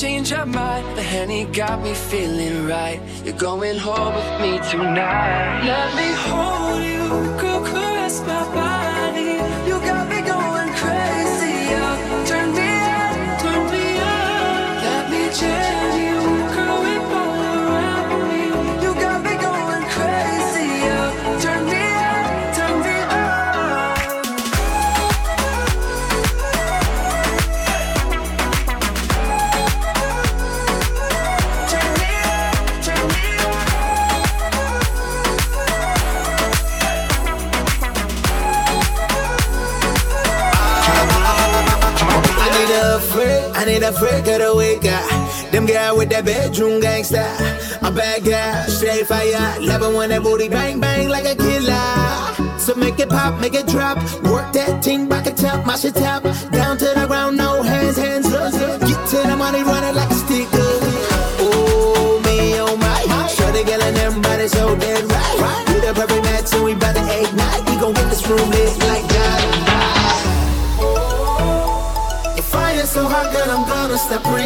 change your mind. The honey got me feeling right. You're going home with me tonight. Let me hold you. the freak of the week, up. Them girl with that bedroom gangster. My bad girl, straight fire. Love it when that booty bang bang like a killer. So make it pop, make it drop. Work that ting, back a up, my shit tap. Down to the ground, no hands, hands. a breeze.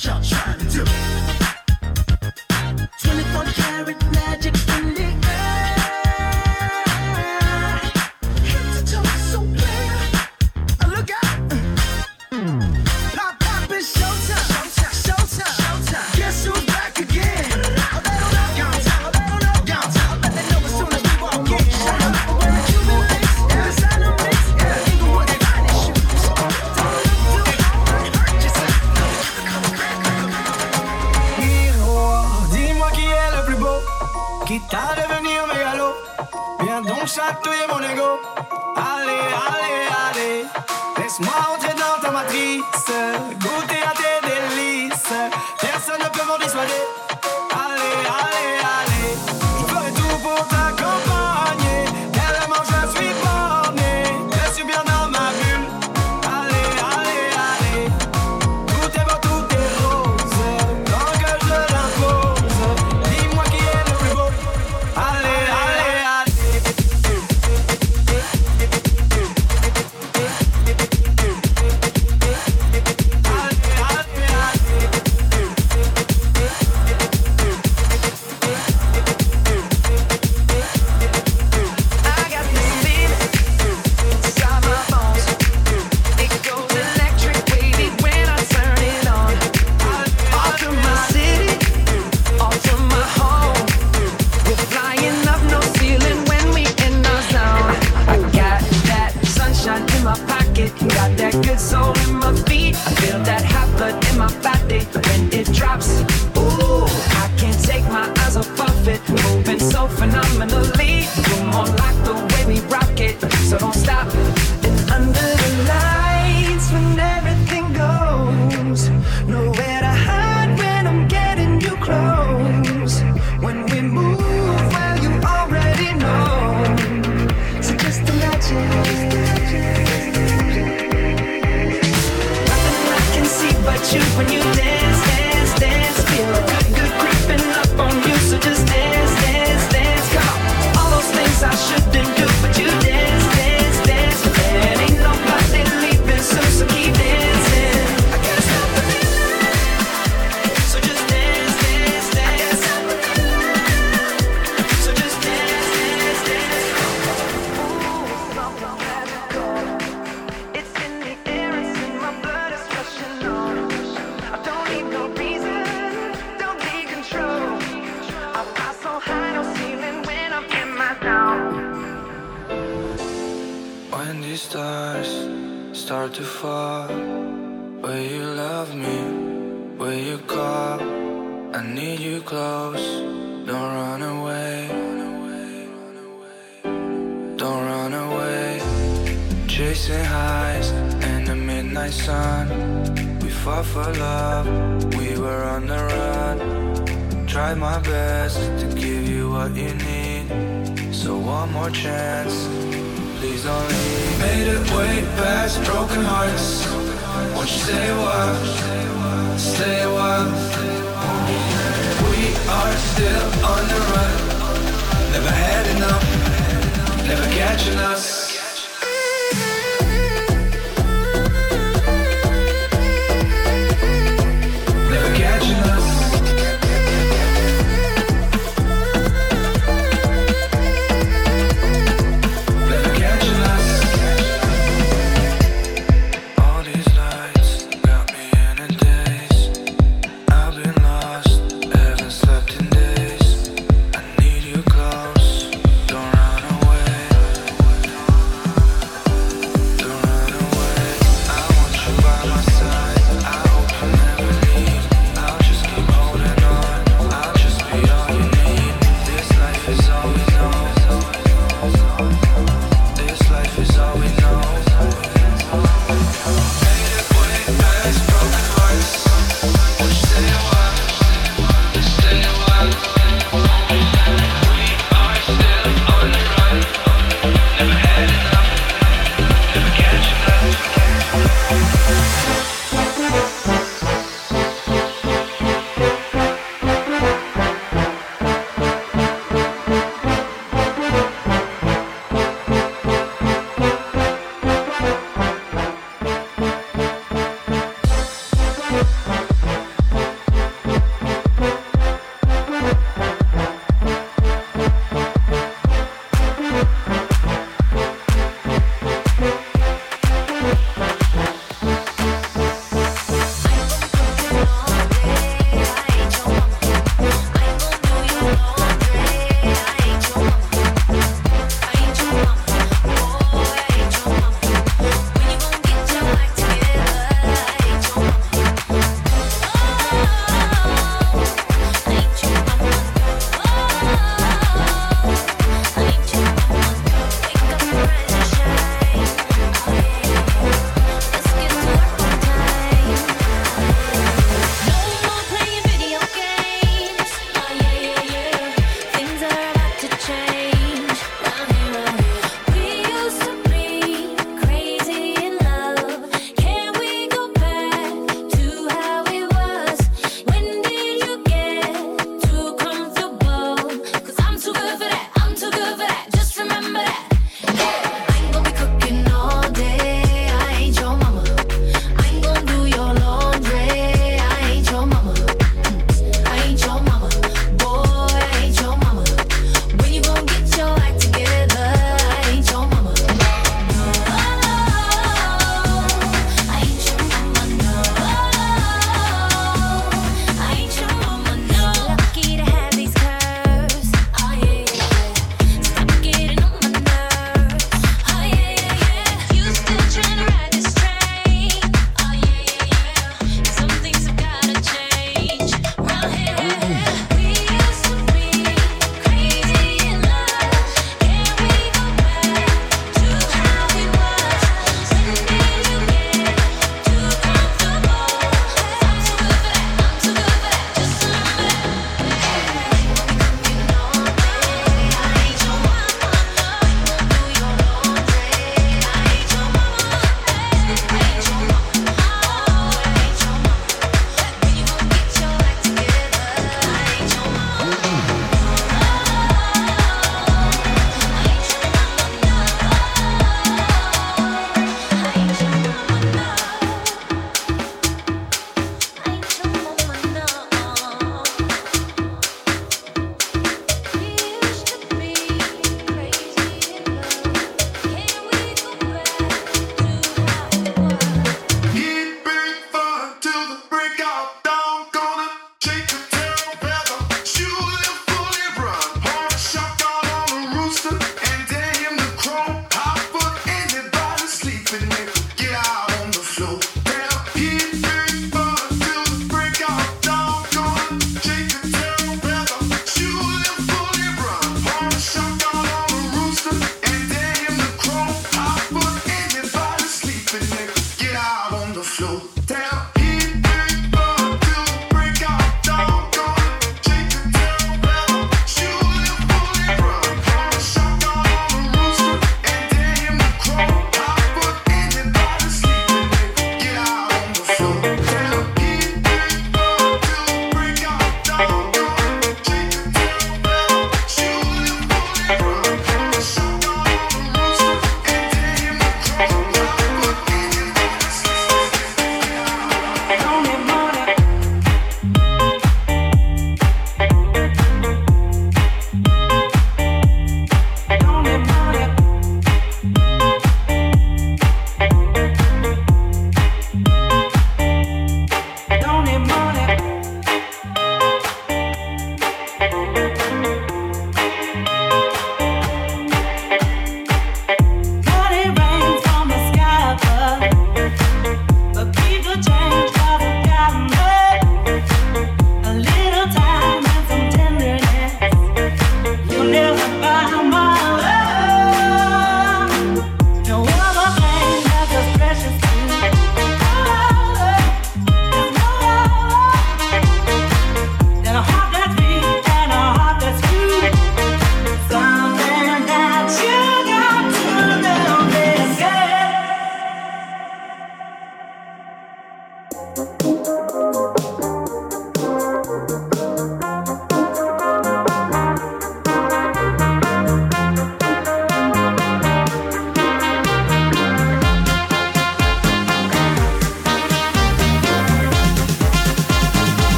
shine, shine, to do.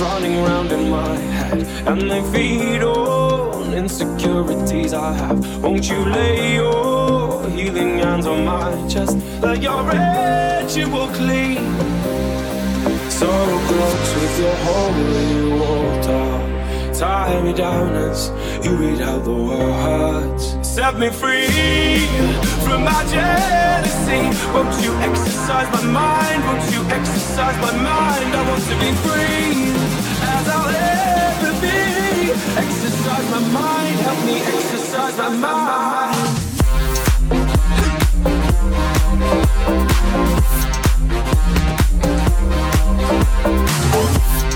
Running around in my head, and they feed on insecurities I have. Won't you lay your healing hands on my chest? Let your ritual clean. So close with your holy water. Tie me down as you read out the words. Set me free from my jealousy. Won't you exercise my mind? Won't you exercise my mind? I want to be free as I'll ever be. Exercise my mind, help me exercise my mind. Everybody's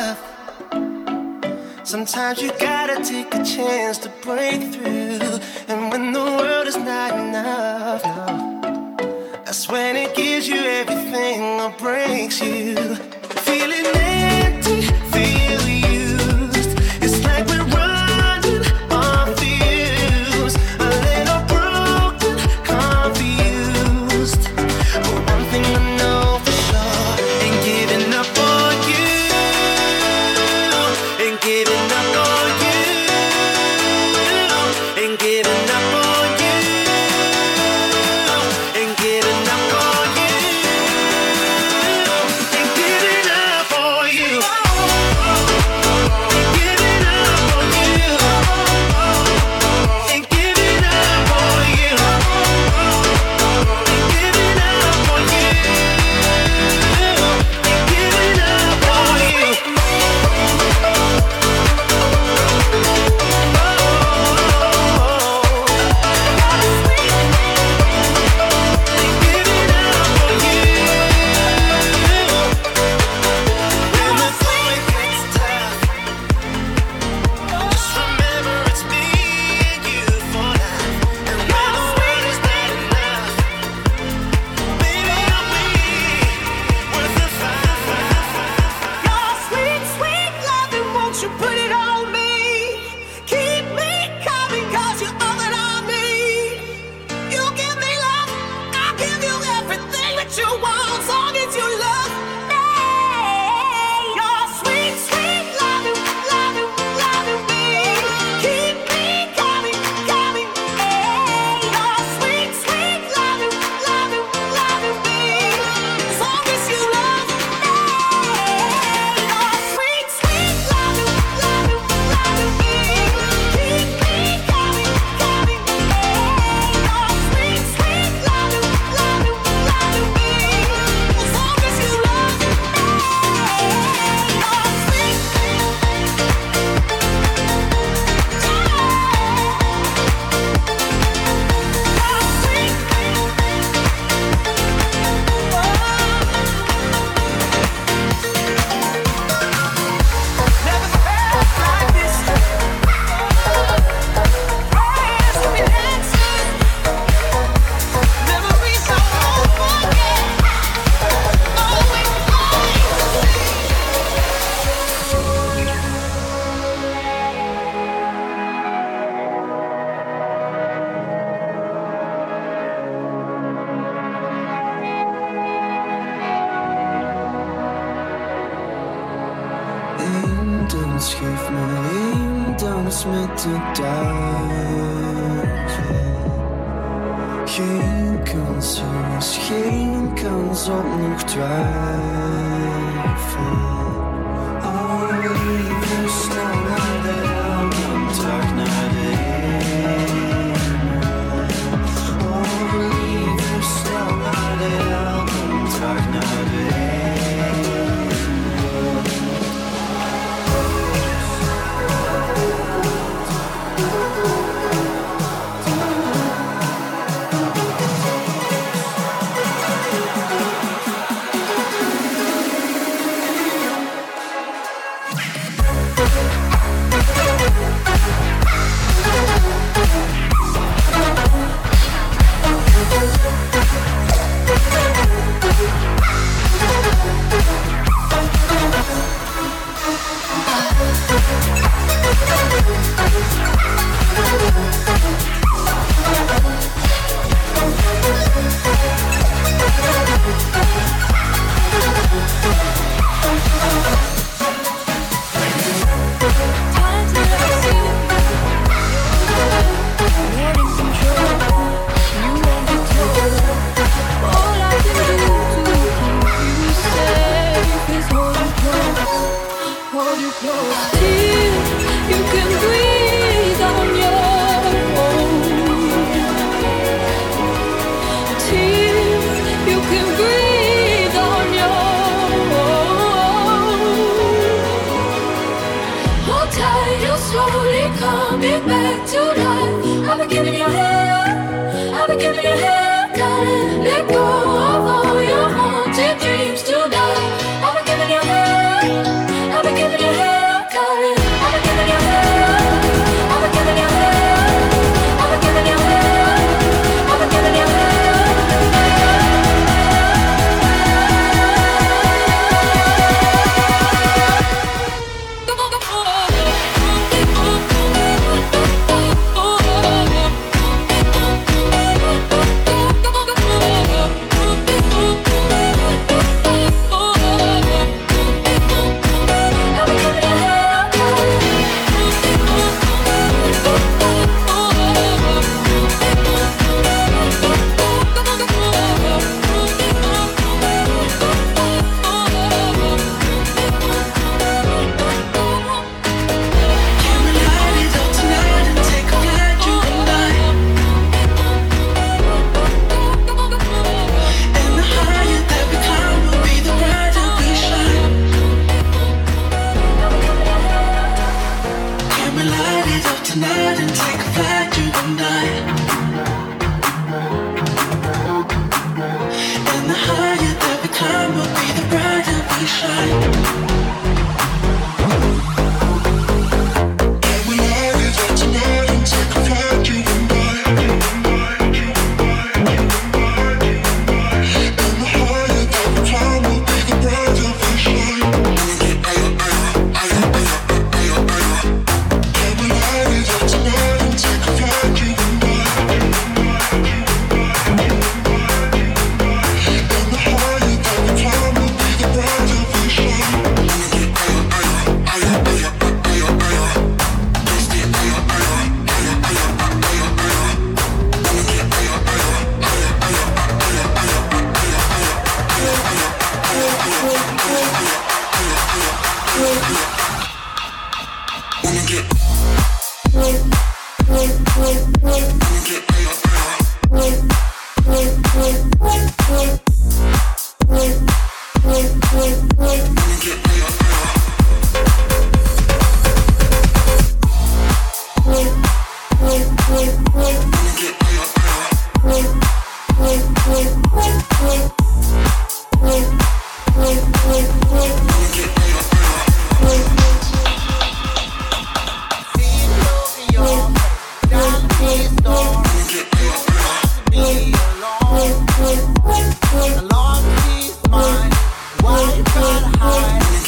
enough. Sometimes you gotta take a chance to break through. And when the world is not enough, no, that's when it gives you everything or breaks you. Feeling empty.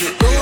I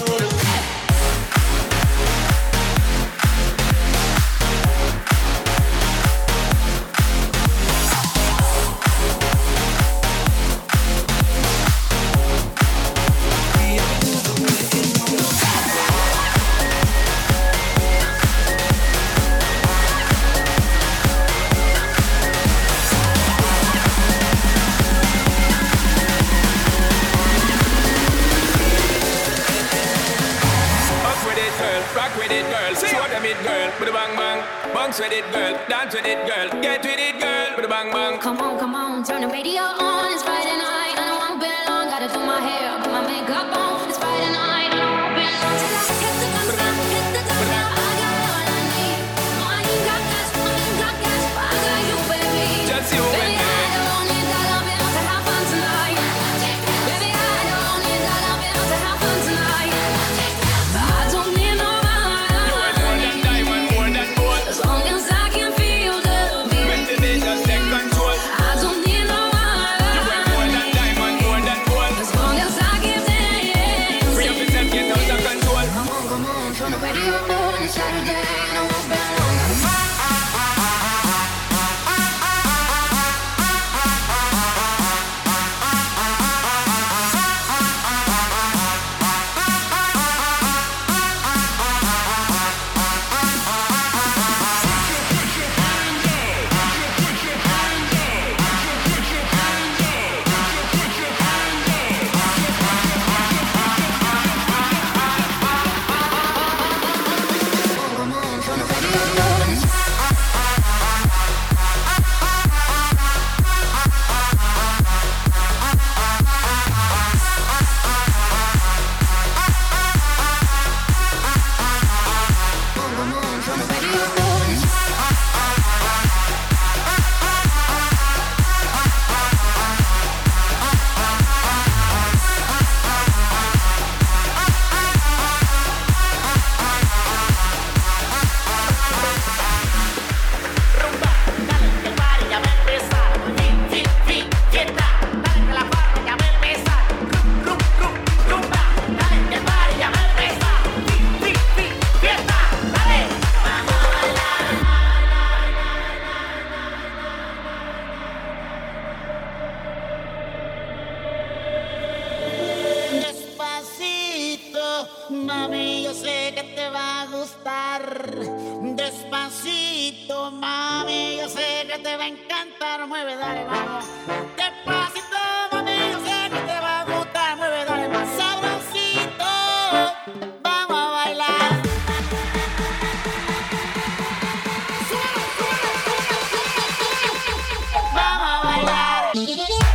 Dance with it, girl. Get with it, girl. Bang bang. Come on, come on, turn the radio on. Yeah.